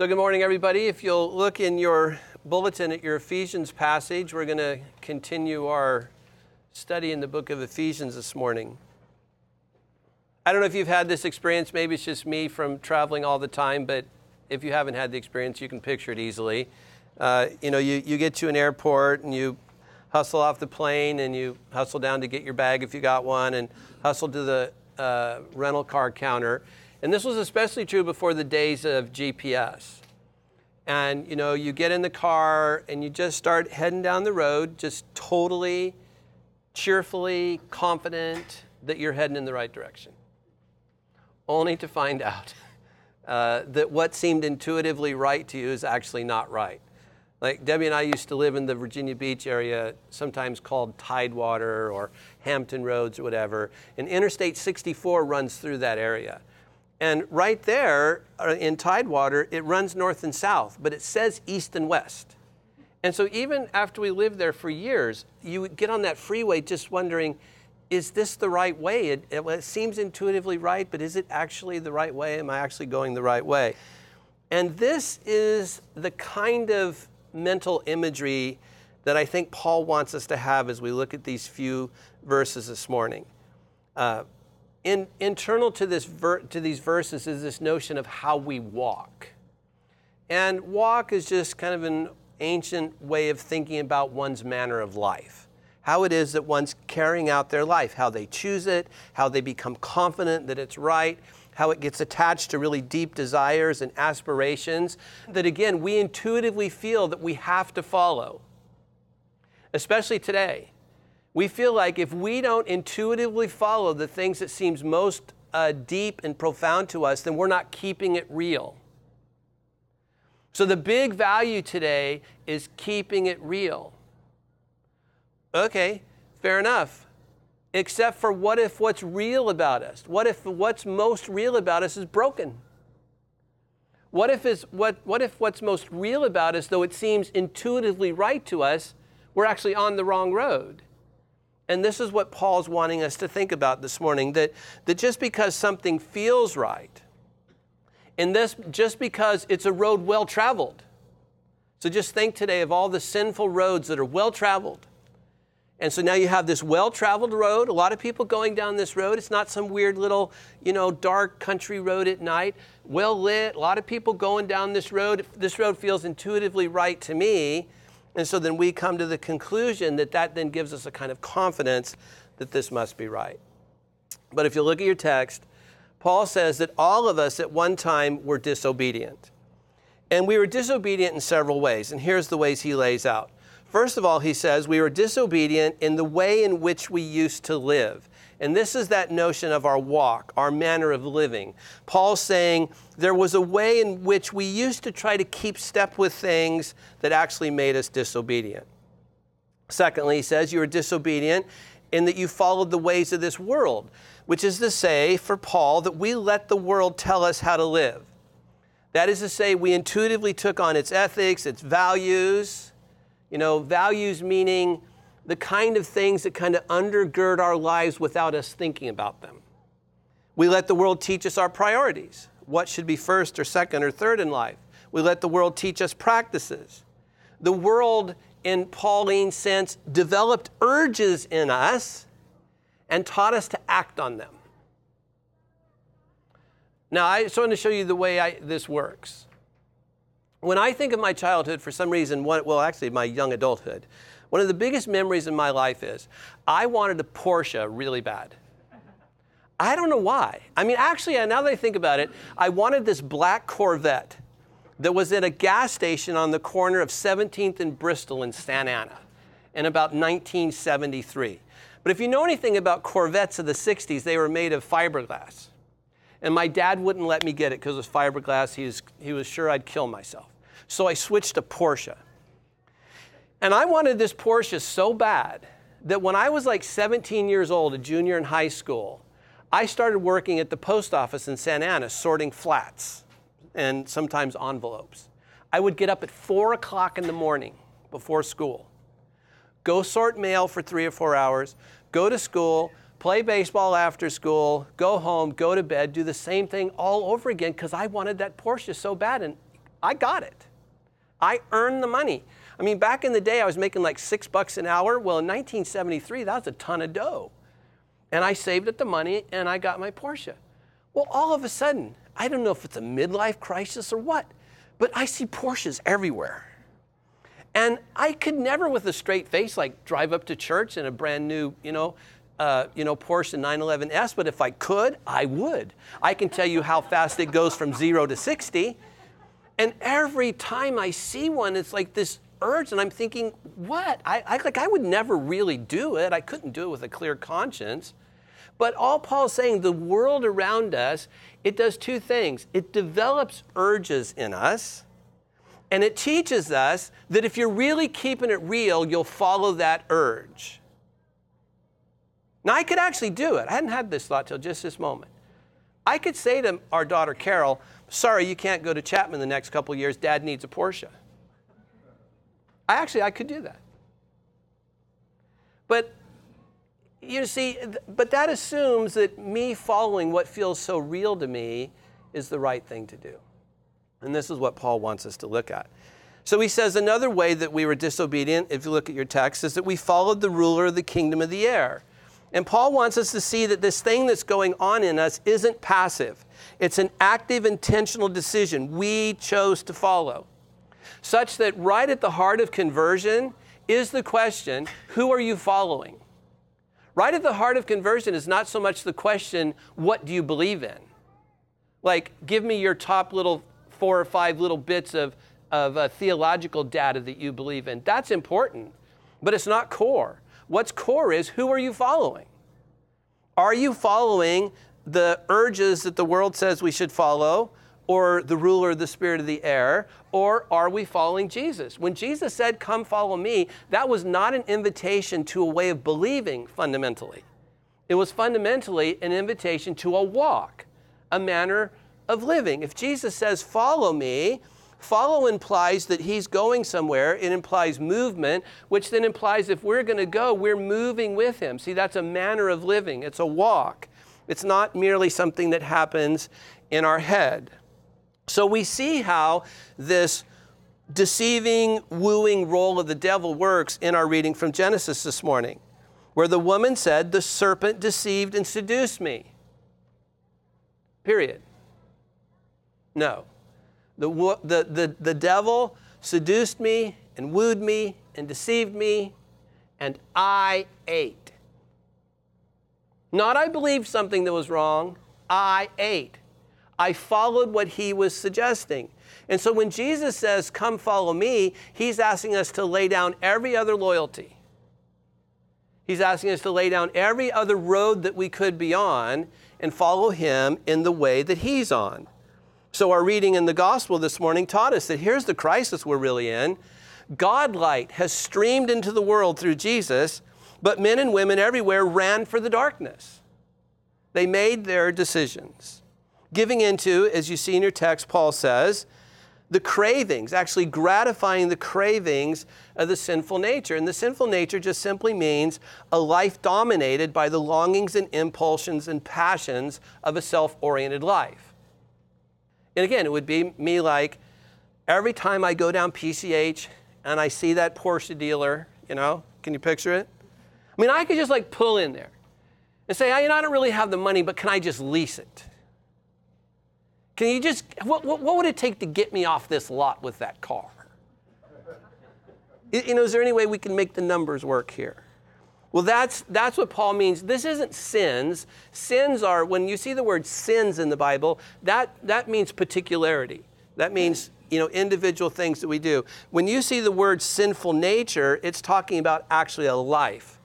So, good morning, everybody. If you'll look in your bulletin at your Ephesians passage, we're going to continue our study in the book of Ephesians this morning. I don't know if you've had this experience, maybe it's just me from traveling all the time, but if you haven't had the experience, you can picture it easily. Uh, you know, you, you get to an airport and you hustle off the plane and you hustle down to get your bag if you got one and hustle to the uh, rental car counter and this was especially true before the days of GPS. And you know, you get in the car and you just start heading down the road, just totally, cheerfully confident that you're heading in the right direction. Only to find out uh, that what seemed intuitively right to you is actually not right. Like Debbie and I used to live in the Virginia Beach area, sometimes called Tidewater or Hampton Roads or whatever. And Interstate 64 runs through that area. And right there uh, in Tidewater, it runs north and south, but it says east and west. And so even after we lived there for years, you would get on that freeway just wondering, is this the right way? It, it, it, seems intuitively right, but is it actually the right way? Am I actually going the right way? And this is the kind of mental imagery that I think Paul wants us to have as we look at these few verses this morning. Uh, in, internal to, this ver, to these verses is this notion of how we walk. And walk is just kind of an ancient way of thinking about one's manner of life. How it is that one's carrying out their life, how they choose it, how they become confident that it's right, how it gets attached to really deep desires and aspirations that, again, we intuitively feel that we have to follow, especially today we feel like if we don't intuitively follow the things that seems most uh, deep and profound to us, then we're not keeping it real. So the big value today is keeping it real. Okay, fair enough. Except for what if what's real about us? What if what's most real about us is broken? What if, is, what, what if what's most real about us, though it seems intuitively right to us, we're actually on the wrong road? And this is what Paul's wanting us to think about this morning that, that just because something feels right, and this just because it's a road well traveled. So just think today of all the sinful roads that are well traveled. And so now you have this well traveled road, a lot of people going down this road. It's not some weird little, you know, dark country road at night, well lit, a lot of people going down this road. This road feels intuitively right to me. And so then we come to the conclusion that that then gives us a kind of confidence that this must be right. But if you look at your text, Paul says that all of us at one time were disobedient. And we were disobedient in several ways. And here's the ways he lays out. First of all, he says we were disobedient in the way in which we used to live. And this is that notion of our walk, our manner of living. Paul's saying there was a way in which we used to try to keep step with things that actually made us disobedient. Secondly, he says you were disobedient in that you followed the ways of this world, which is to say, for Paul, that we let the world tell us how to live. That is to say, we intuitively took on its ethics, its values. You know, values meaning the kind of things that kind of undergird our lives without us thinking about them. We let the world teach us our priorities, what should be first or second or third in life. We let the world teach us practices. The world, in Pauline's sense, developed urges in us and taught us to act on them. Now, I just want to show you the way I, this works. When I think of my childhood, for some reason, well, actually, my young adulthood, one of the biggest memories in my life is I wanted a Porsche really bad. I don't know why. I mean, actually, uh, now that I think about it, I wanted this black Corvette that was at a gas station on the corner of 17th and Bristol in Santa Ana in about 1973. But if you know anything about Corvettes of the 60s, they were made of fiberglass. And my dad wouldn't let me get it because it was fiberglass. He was, he was sure I'd kill myself. So I switched to Porsche. And I wanted this Porsche so bad that when I was like 17 years old, a junior in high school, I started working at the post office in Santa Ana sorting flats and sometimes envelopes. I would get up at 4 o'clock in the morning before school, go sort mail for three or four hours, go to school, play baseball after school, go home, go to bed, do the same thing all over again because I wanted that Porsche so bad. And I got it. I earned the money. I mean, back in the day, I was making like six bucks an hour. Well, in 1973, that was a ton of dough. And I saved up the money and I got my Porsche. Well, all of a sudden, I don't know if it's a midlife crisis or what, but I see Porsches everywhere. And I could never, with a straight face, like drive up to church in a brand new, you know, uh, you know, Porsche 911S. But if I could, I would. I can tell you how fast it goes from zero to 60. And every time I see one, it's like this urge, and I'm thinking, what? I, I like I would never really do it. I couldn't do it with a clear conscience. But all Paul's saying, the world around us, it does two things. It develops urges in us, and it teaches us that if you're really keeping it real, you'll follow that urge. Now, I could actually do it. I hadn't had this thought till just this moment. I could say to our daughter Carol, sorry, you can't go to Chapman the next couple years. Dad needs a Porsche. I actually, I could do that. But you see, but that assumes that me following what feels so real to me is the right thing to do. And this is what Paul wants us to look at. So he says another way that we were disobedient, if you look at your text, is that we followed the ruler of the kingdom of the air. And Paul wants us to see that this thing that's going on in us isn't passive, it's an active, intentional decision we chose to follow. Such that right at the heart of conversion is the question who are you following? Right at the heart of conversion is not so much the question, what do you believe in? Like, give me your top little four or five little bits of, of uh, theological data that you believe in. That's important, but it's not core. What's core is who are you following? Are you following the urges that the world says we should follow, or the ruler of the spirit of the air, or are we following Jesus? When Jesus said, Come follow me, that was not an invitation to a way of believing fundamentally. It was fundamentally an invitation to a walk, a manner of living. If Jesus says, Follow me, Follow implies that he's going somewhere. It implies movement, which then implies if we're going to go, we're moving with him. See, that's a manner of living, it's a walk. It's not merely something that happens in our head. So we see how this deceiving, wooing role of the devil works in our reading from Genesis this morning, where the woman said, The serpent deceived and seduced me. Period. No. The, the, the, the devil seduced me and wooed me and deceived me, and I ate. Not I believed something that was wrong, I ate. I followed what he was suggesting. And so when Jesus says, Come follow me, he's asking us to lay down every other loyalty. He's asking us to lay down every other road that we could be on and follow him in the way that he's on. So, our reading in the gospel this morning taught us that here's the crisis we're really in. God light has streamed into the world through Jesus, but men and women everywhere ran for the darkness. They made their decisions. Giving into, as you see in your text, Paul says, the cravings, actually gratifying the cravings of the sinful nature. And the sinful nature just simply means a life dominated by the longings and impulsions and passions of a self oriented life. And again, it would be me like every time I go down PCH and I see that Porsche dealer, you know, can you picture it? I mean, I could just like pull in there and say, I don't really have the money, but can I just lease it? Can you just, what, what, what would it take to get me off this lot with that car? You know, is there any way we can make the numbers work here? Well, that's, that's what Paul means. This isn't sins. Sins are, when you see the word sins in the Bible, that, that means particularity. That means, you know, individual things that we do. When you see the word sinful nature, it's talking about actually a life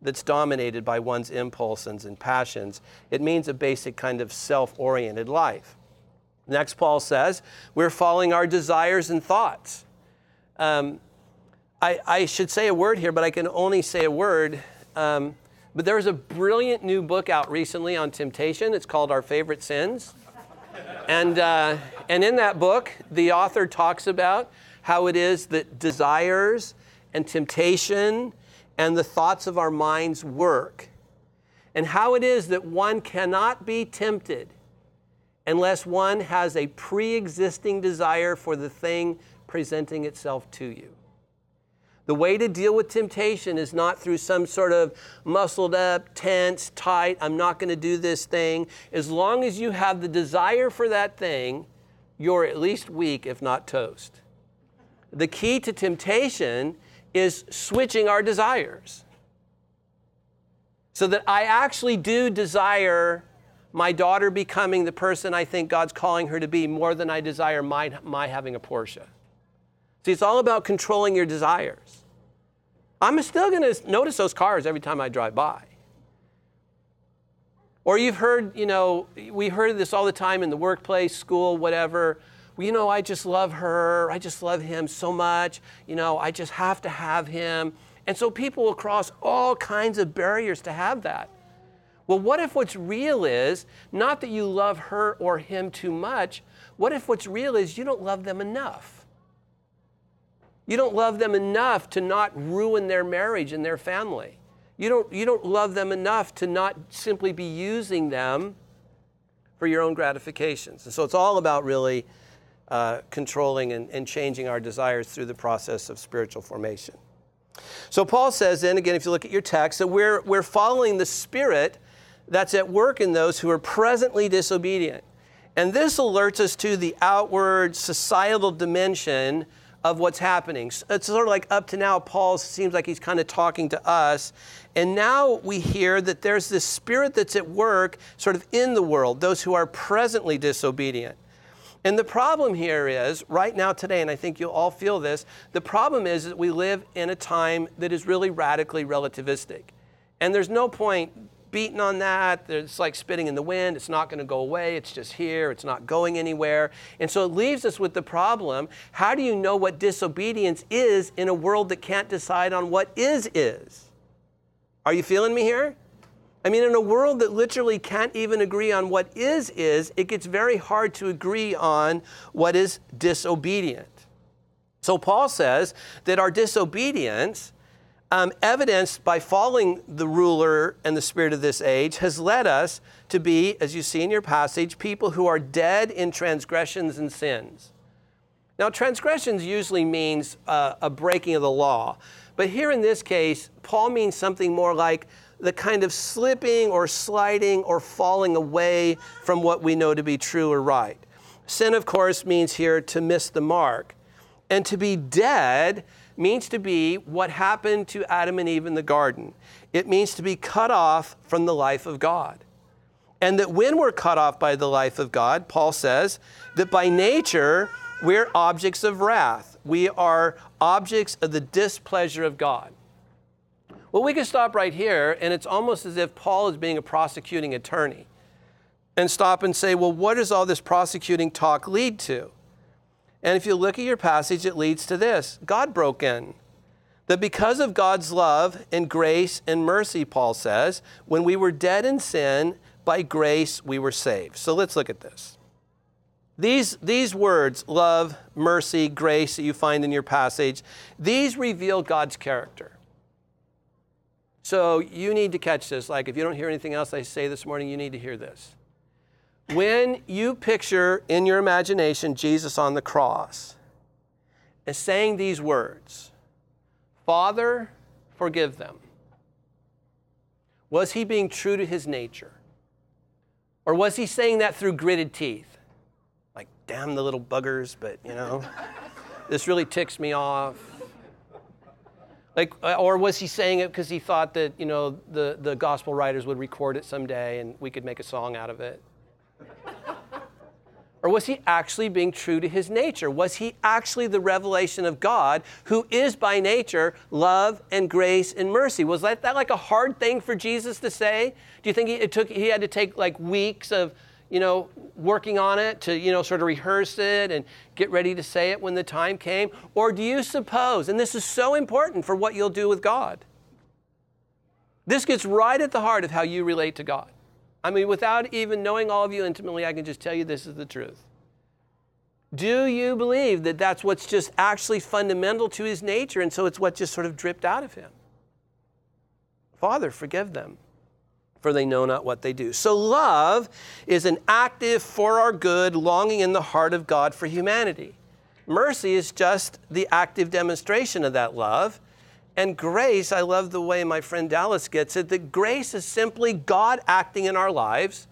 that's dominated by one's impulses and passions. It means a basic kind of self oriented life. Next, Paul says, we're following our desires and thoughts. Um, I, I, should say a word here, but I can only say a word. Um, but there was a brilliant new book out recently on temptation. It's called Our Favorite Sins. And, uh, and in that book, the author talks about how it is that desires and temptation and the thoughts of our minds work, and how it is that one cannot be tempted unless one has a pre existing desire for the thing presenting itself to you. The way to deal with temptation is not through some sort of muscled up, tense, tight, I'm not going to do this thing. As long as you have the desire for that thing, you're at least weak, if not toast. The key to temptation is switching our desires. So that I actually do desire my daughter becoming the person I think God's calling her to be more than I desire my, my having a Porsche. See, it's all about controlling your desires. I'm still going to notice those cars every time I drive by. Or you've heard, you know, we heard this all the time in the workplace, school, whatever. You know, I just love her. I just love him so much. You know, I just have to have him. And so people will cross all kinds of barriers to have that. Well, what if what's real is not that you love her or him too much? What if what's real is you don't love them enough? You don't love them enough to not ruin their marriage and their family. You don't, you don't love them enough to not simply be using them for your own gratifications. And so it's all about really uh, controlling and, and changing our desires through the process of spiritual formation. So Paul says then, again, if you look at your text, that we're, we're following the Spirit that's at work in those who are presently disobedient. And this alerts us to the outward societal dimension of what's happening. It's sort of like up to now, Paul seems like he's kind of talking to us. And now we hear that there's this spirit that's at work sort of in the world, those who are presently disobedient. And the problem here is, right now, today, and I think you'll all feel this, the problem is that we live in a time that is really radically relativistic. And there's no point beating on that. It's like spitting in the wind. It's not going to go away. It's just here. It's not going anywhere. And so it leaves us with the problem how do you know what disobedience is in a world that can't decide on what is is? Are you feeling me here? I mean, in a world that literally can't even agree on what is is, it gets very hard to agree on what is disobedient. So Paul says that our disobedience, um, evidenced by following the ruler and the spirit of this age, has led us to be, as you see in your passage, people who are dead in transgressions and sins. Now, transgressions usually means uh, a breaking of the law. But here in this case, Paul means something more like the kind of slipping or sliding or falling away from what we know to be true or right. Sin, of course, means here to miss the mark. And to be dead means to be what happened to Adam and Eve in the garden. It means to be cut off from the life of God. And that when we're cut off by the life of God, Paul says that by nature, we're objects of wrath. We are objects of the displeasure of God. Well, we could stop right here, and it's almost as if Paul is being a prosecuting attorney and stop and say, well, what does all this prosecuting talk lead to? And if you look at your passage, it leads to this God broke in. That because of God's love and grace and mercy, Paul says, when we were dead in sin, by grace we were saved. So let's look at this. These, these words, love, mercy, grace, that you find in your passage, these reveal God's character. So you need to catch this. Like, if you don't hear anything else I say this morning, you need to hear this. When you picture in your imagination Jesus on the cross and saying these words, Father, forgive them, was he being true to his nature? Or was he saying that through gritted teeth? Like, damn the little buggers, but you know, this really ticks me off. Like, uh, or was he saying it because he thought that, you know, the, the gospel writers would record it someday and we could make a song out of it? Or was he actually being true to his nature? Was he actually the revelation of God who is by nature love and grace and mercy? Was that, that like a hard thing for Jesus to say? Do you think he, it took, he had to take like weeks of you know, working on it to, you know, sort of rehearse it and get ready to say it when the time came? Or do you suppose, and this is so important for what you'll do with God, this gets right at the heart of how you relate to God. I mean, without even knowing all of you intimately, I can just tell you this is the truth. Do you believe that that's what's just actually fundamental to his nature, and so it's what just sort of dripped out of him? Father, forgive them for they know not what they do. So, love is an active, for our good, longing in the heart of God for humanity. Mercy is just the active demonstration of that love. And grace, I love the way my friend Dallas gets it, that grace is simply God acting in our lives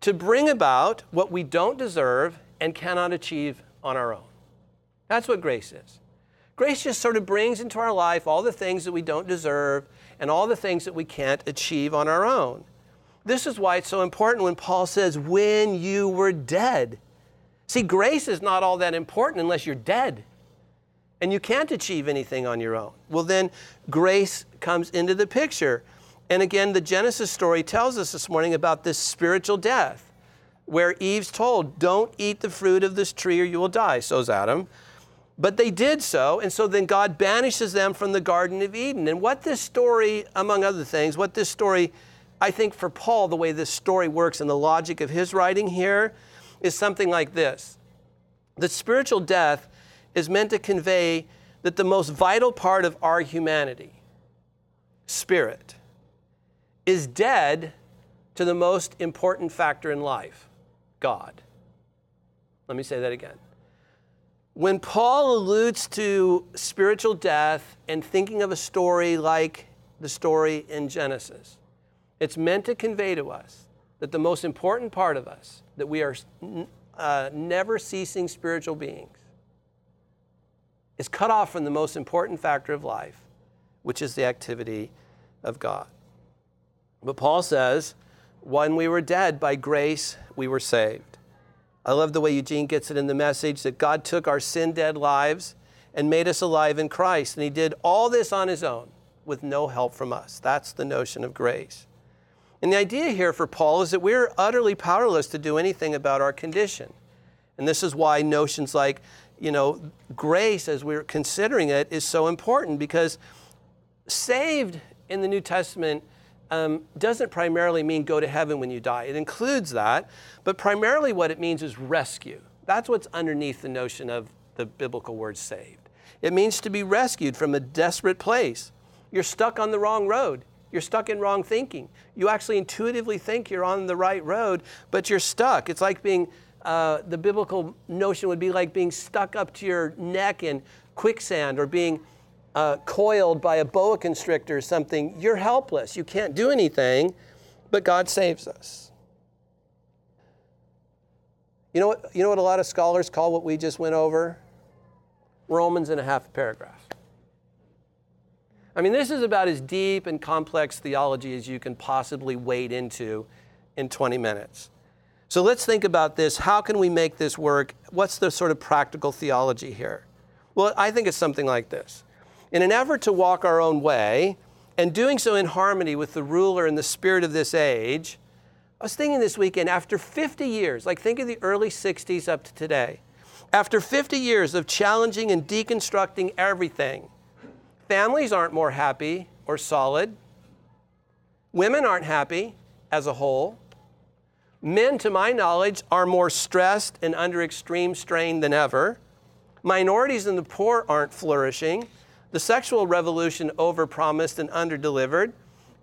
to bring about what we don't deserve and cannot achieve on our own. That's what grace is. Grace just sort of brings into our life all the things that we don't deserve and all the things that we can't achieve on our own. This is why it's so important when Paul says, when you were dead. See, grace is not all that important unless you're dead and you can't achieve anything on your own. Well, then grace comes into the picture. And again, the Genesis story tells us this morning about this spiritual death where Eve's told, Don't eat the fruit of this tree or you will die. So's Adam. But they did so, and so then God banishes them from the Garden of Eden. And what this story, among other things, what this story, I think for Paul, the way this story works and the logic of his writing here is something like this The spiritual death is meant to convey that the most vital part of our humanity, spirit, is dead to the most important factor in life, God. Let me say that again. When Paul alludes to spiritual death and thinking of a story like the story in Genesis, it's meant to convey to us that the most important part of us, that we are uh, never ceasing spiritual beings, is cut off from the most important factor of life, which is the activity of God. But Paul says, when we were dead, by grace we were saved. I love the way Eugene gets it in the message that God took our sin dead lives and made us alive in Christ. And he did all this on his own with no help from us. That's the notion of grace. And the idea here for Paul is that we're utterly powerless to do anything about our condition. And this is why notions like you know, grace, as we're considering it, is so important because saved in the New Testament um, doesn't primarily mean go to heaven when you die. It includes that, but primarily what it means is rescue. That's what's underneath the notion of the biblical word saved. It means to be rescued from a desperate place. You're stuck on the wrong road. You're stuck in wrong thinking. You actually intuitively think you're on the right road, but you're stuck. It's like being uh, the biblical notion would be like being stuck up to your neck in quicksand or being uh, coiled by a boa constrictor or something. You're helpless. You can't do anything, but God saves us. You know what, you know what a lot of scholars call what we just went over? Romans in a half paragraph. I mean, this is about as deep and complex theology as you can possibly wade into in 20 minutes. So let's think about this. How can we make this work? What's the sort of practical theology here? Well, I think it's something like this. In an effort to walk our own way, and doing so in harmony with the ruler and the spirit of this age, I was thinking this weekend, after 50 years, like think of the early 60s up to today, after 50 years of challenging and deconstructing everything, families aren't more happy or solid. Women aren't happy as a whole. Men, to my knowledge, are more stressed and under extreme strain than ever. Minorities and the poor aren't flourishing. The sexual revolution overpromised and underdelivered.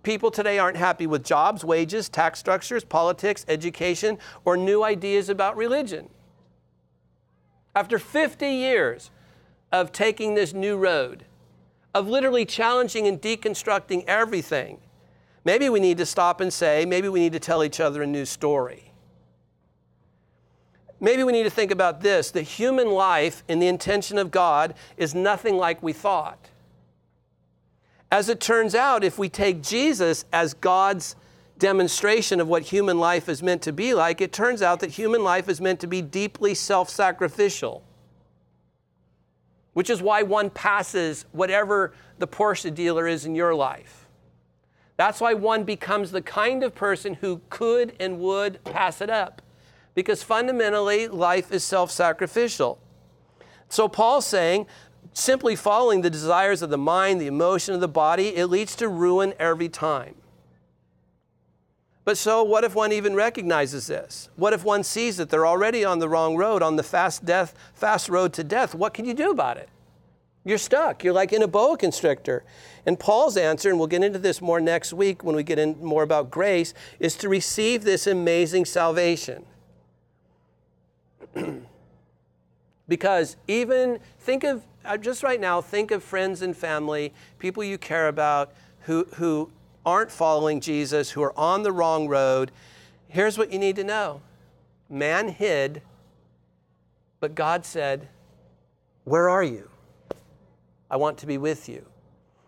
People today aren't happy with jobs, wages, tax structures, politics, education, or new ideas about religion. After 50 years of taking this new road, of literally challenging and deconstructing everything, Maybe we need to stop and say, maybe we need to tell each other a new story. Maybe we need to think about this the human life in the intention of God is nothing like we thought. As it turns out, if we take Jesus as God's demonstration of what human life is meant to be like, it turns out that human life is meant to be deeply self sacrificial, which is why one passes whatever the Porsche dealer is in your life. That's why one becomes the kind of person who could and would pass it up. Because fundamentally, life is self sacrificial. So Paul's saying, simply following the desires of the mind, the emotion of the body, it leads to ruin every time. But so, what if one even recognizes this? What if one sees that they're already on the wrong road, on the fast death, fast road to death? What can you do about it? You're stuck. You're like in a boa constrictor. And Paul's answer, and we'll get into this more next week when we get in more about grace, is to receive this amazing salvation. because even think of uh, just right now, think of friends and family, people you care about who, who aren't following Jesus, who are on the wrong road. Here's what you need to know man hid, but God said, Where are you? I want to be with you.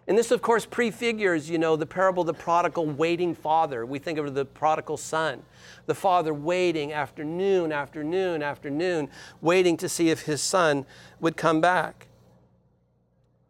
And this, of course, prefigures, you know, the parable of the prodigal waiting father. We think of the prodigal son, the father waiting afternoon, afternoon, afternoon, waiting to see if his son would come back.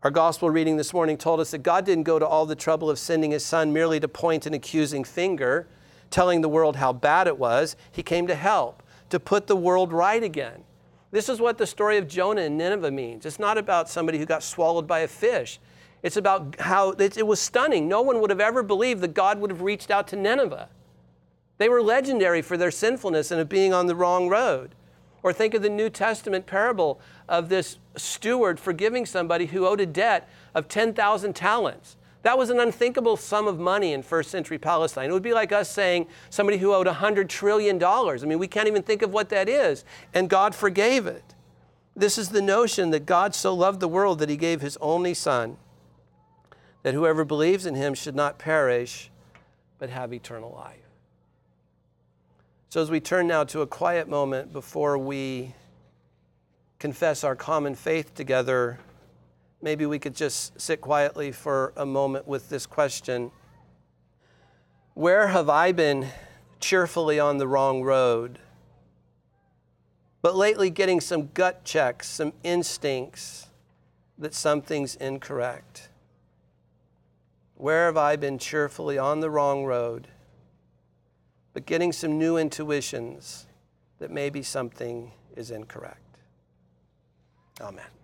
Our gospel reading this morning told us that God didn't go to all the trouble of sending his son merely to point an accusing finger, telling the world how bad it was. He came to help, to put the world right again. This is what the story of Jonah and Nineveh means. It's not about somebody who got swallowed by a fish. It's about how it, was stunning. No one would have ever believed that God would have reached out to Nineveh. They were legendary for their sinfulness and of being on the wrong road. Or think of the New Testament parable of this steward forgiving somebody who owed a debt of 10,000 talents. That was an unthinkable sum of money in first century Palestine. It would be like us saying somebody who owed $100 trillion. I mean, we can't even think of what that is. And God forgave it. This is the notion that God so loved the world that he gave his only Son, that whoever believes in him should not perish, but have eternal life. So, as we turn now to a quiet moment before we confess our common faith together, maybe we could just sit quietly for a moment with this question Where have I been cheerfully on the wrong road? But lately, getting some gut checks, some instincts that something's incorrect. Where have I been cheerfully on the wrong road, but getting some new intuitions that maybe something is incorrect? Amen.